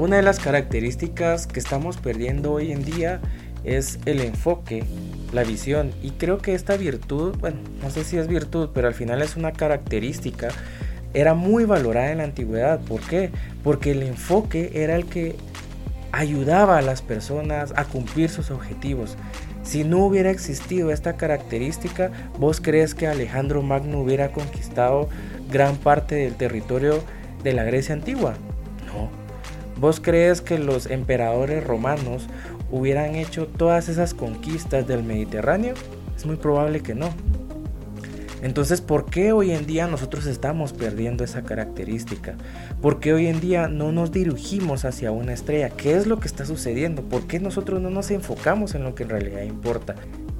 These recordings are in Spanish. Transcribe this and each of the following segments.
una de las características que estamos perdiendo hoy en día es el enfoque, la visión. Y creo que esta virtud, bueno, no sé si es virtud, pero al final es una característica, era muy valorada en la antigüedad. ¿Por qué? Porque el enfoque era el que ayudaba a las personas a cumplir sus objetivos. Si no hubiera existido esta característica, ¿vos crees que Alejandro Magno hubiera conquistado gran parte del territorio de la Grecia antigua? No. ¿Vos crees que los emperadores romanos hubieran hecho todas esas conquistas del Mediterráneo? Es muy probable que no. Entonces, ¿por qué hoy en día nosotros estamos perdiendo esa característica? ¿Por qué hoy en día no nos dirigimos hacia una estrella? ¿Qué es lo que está sucediendo? ¿Por qué nosotros no nos enfocamos en lo que en realidad importa?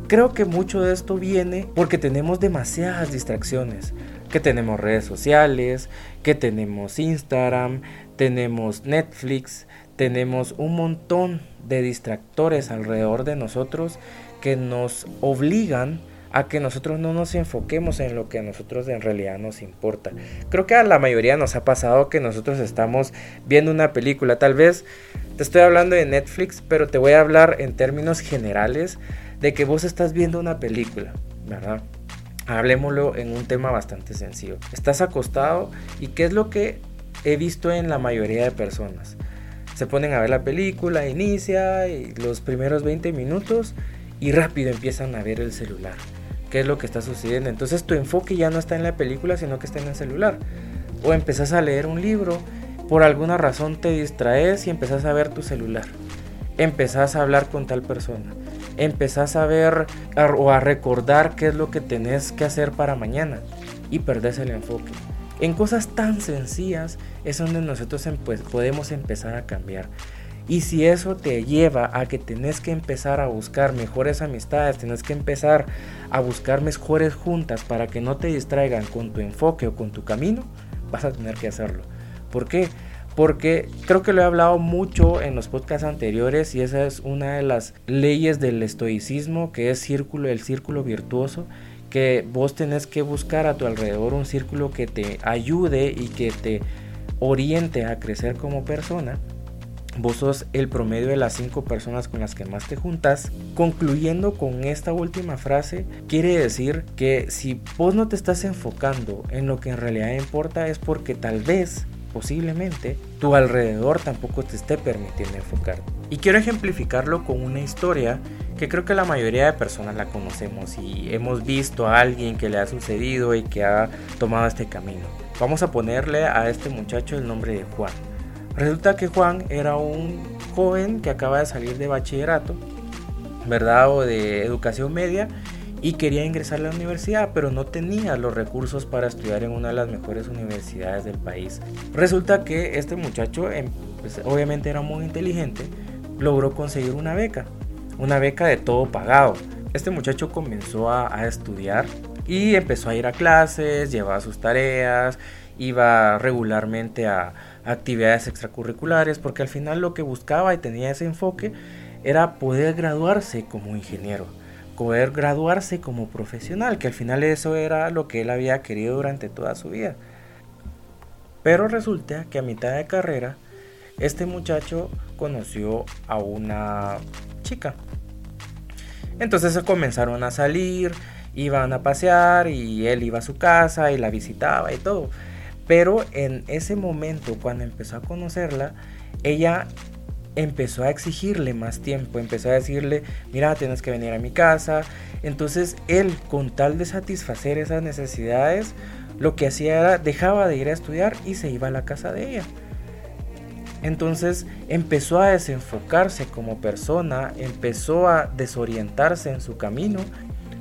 Creo que mucho de esto viene porque tenemos demasiadas distracciones, que tenemos redes sociales, que tenemos Instagram, tenemos Netflix, tenemos un montón de distractores alrededor de nosotros que nos obligan a que nosotros no nos enfoquemos en lo que a nosotros en realidad nos importa. Creo que a la mayoría nos ha pasado que nosotros estamos viendo una película, tal vez te estoy hablando de Netflix, pero te voy a hablar en términos generales de que vos estás viendo una película, ¿verdad? Hablemoslo en un tema bastante sencillo. Estás acostado y qué es lo que he visto en la mayoría de personas. Se ponen a ver la película, inicia los primeros 20 minutos y rápido empiezan a ver el celular qué es lo que está sucediendo. Entonces tu enfoque ya no está en la película, sino que está en el celular. O empezás a leer un libro, por alguna razón te distraes y empezás a ver tu celular. Empezás a hablar con tal persona. Empezás a ver o a recordar qué es lo que tenés que hacer para mañana. Y perdés el enfoque. En cosas tan sencillas es donde nosotros pues, podemos empezar a cambiar. Y si eso te lleva a que tenés que empezar a buscar mejores amistades, tenés que empezar a buscar mejores juntas para que no te distraigan con tu enfoque o con tu camino, vas a tener que hacerlo. ¿Por qué? Porque creo que lo he hablado mucho en los podcasts anteriores y esa es una de las leyes del estoicismo, que es círculo, el círculo virtuoso, que vos tenés que buscar a tu alrededor un círculo que te ayude y que te oriente a crecer como persona vos sos el promedio de las cinco personas con las que más te juntas. Concluyendo con esta última frase, quiere decir que si vos no te estás enfocando en lo que en realidad importa es porque tal vez, posiblemente, tu alrededor tampoco te esté permitiendo enfocar. Y quiero ejemplificarlo con una historia que creo que la mayoría de personas la conocemos y hemos visto a alguien que le ha sucedido y que ha tomado este camino. Vamos a ponerle a este muchacho el nombre de Juan. Resulta que Juan era un joven que acaba de salir de bachillerato, ¿verdad? O de educación media y quería ingresar a la universidad, pero no tenía los recursos para estudiar en una de las mejores universidades del país. Resulta que este muchacho, em, pues, obviamente era muy inteligente, logró conseguir una beca, una beca de todo pagado. Este muchacho comenzó a, a estudiar y empezó a ir a clases, llevaba sus tareas, iba regularmente a, actividades extracurriculares, porque al final lo que buscaba y tenía ese enfoque era poder graduarse como ingeniero, poder graduarse como profesional, que al final eso era lo que él había querido durante toda su vida. Pero resulta que a mitad de carrera, este muchacho conoció a una chica. Entonces se comenzaron a salir, iban a pasear y él iba a su casa y la visitaba y todo. Pero en ese momento, cuando empezó a conocerla, ella empezó a exigirle más tiempo, empezó a decirle, mira, tienes que venir a mi casa. Entonces él, con tal de satisfacer esas necesidades, lo que hacía era, dejaba de ir a estudiar y se iba a la casa de ella. Entonces empezó a desenfocarse como persona, empezó a desorientarse en su camino.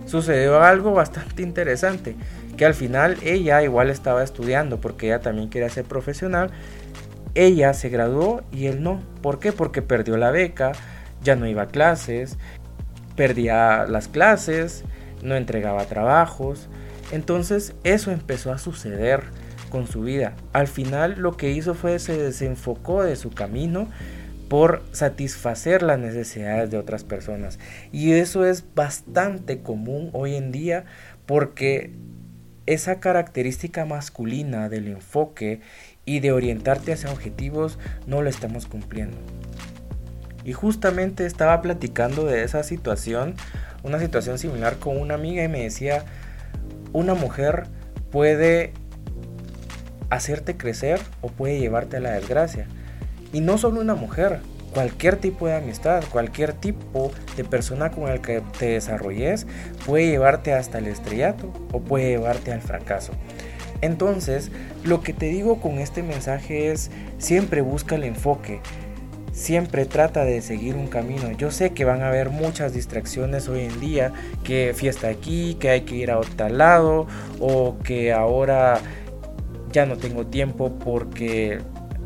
Sucedió algo bastante interesante que al final ella igual estaba estudiando porque ella también quería ser profesional. Ella se graduó y él no. ¿Por qué? Porque perdió la beca, ya no iba a clases, perdía las clases, no entregaba trabajos. Entonces eso empezó a suceder con su vida. Al final lo que hizo fue se desenfocó de su camino por satisfacer las necesidades de otras personas. Y eso es bastante común hoy en día porque esa característica masculina del enfoque y de orientarte hacia objetivos no lo estamos cumpliendo. Y justamente estaba platicando de esa situación, una situación similar con una amiga y me decía, una mujer puede hacerte crecer o puede llevarte a la desgracia. Y no solo una mujer, cualquier tipo de amistad, cualquier tipo de persona con el que te desarrolles puede llevarte hasta el estrellato o puede llevarte al fracaso. Entonces, lo que te digo con este mensaje es, siempre busca el enfoque, siempre trata de seguir un camino. Yo sé que van a haber muchas distracciones hoy en día, que fiesta aquí, que hay que ir a otro lado, o que ahora ya no tengo tiempo porque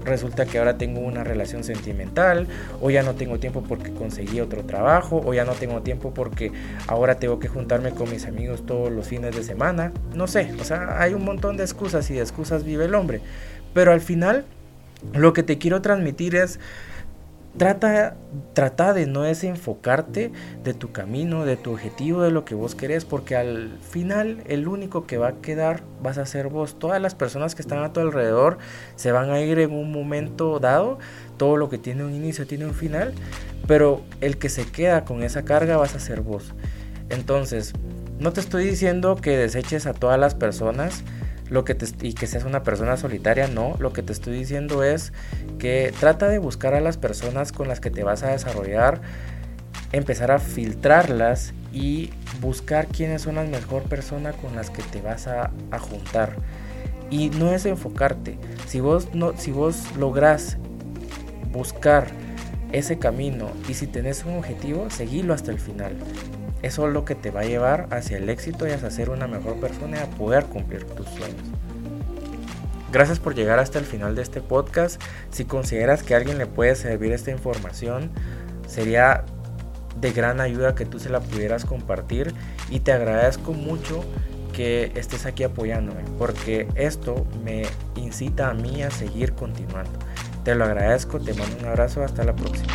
resulta que ahora tengo una relación sentimental, o ya no tengo tiempo porque conseguí otro trabajo, o ya no tengo tiempo porque ahora tengo que juntarme con mis amigos todos los fines de semana. No sé, o sea, hay un montón de excusas y de excusas vive el hombre. Pero al final, lo que te quiero transmitir es Trata, de no desenfocarte de tu camino, de tu objetivo, de lo que vos querés, porque al final el único que va a quedar vas a ser vos. Todas las personas que están a tu alrededor se van a ir en un momento dado. Todo lo que tiene un inicio tiene un final, pero el que se queda con esa carga vas a ser vos. Entonces, no te estoy diciendo que deseches a todas las personas, lo que te, y que seas una persona solitaria, no, lo que te estoy diciendo es que trata de buscar a las personas con las que te vas a desarrollar, empezar a filtrarlas y buscar quiénes son las mejor personas con las que te vas a, juntar. Y no es enfocarte. Si vos, no, si vos lográs buscar ese camino y si tenés un objetivo, seguilo hasta el final. Eso es lo que te va a llevar hacia el éxito y hacia ser una mejor persona y a poder cumplir tus sueños. Gracias por llegar hasta el final de este podcast. Si consideras que a alguien le puede servir esta información, sería de gran ayuda que tú se la pudieras compartir y te agradezco mucho que estés aquí apoyándome porque esto me incita a mí a seguir continuando. Te lo agradezco, te mando un abrazo, hasta la próxima.